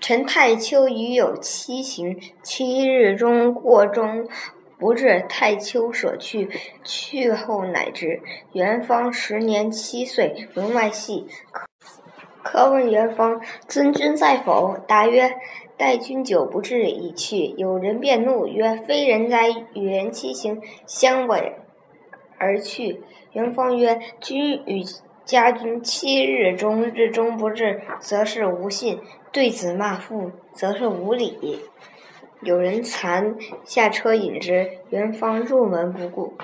陈太丘与有七行，七日中过中不至。太丘所去，去后乃至。元方十年七岁，门外戏。客问元方：“尊君在否？”答曰：“待君久不至，已去。”有人便怒曰：“非人哉！与人七行，相违而去。”元方曰：“君与家君七日中日中不至，则是无信；对子骂父，则是无礼。”有人惭，下车引之。元方入门不顾。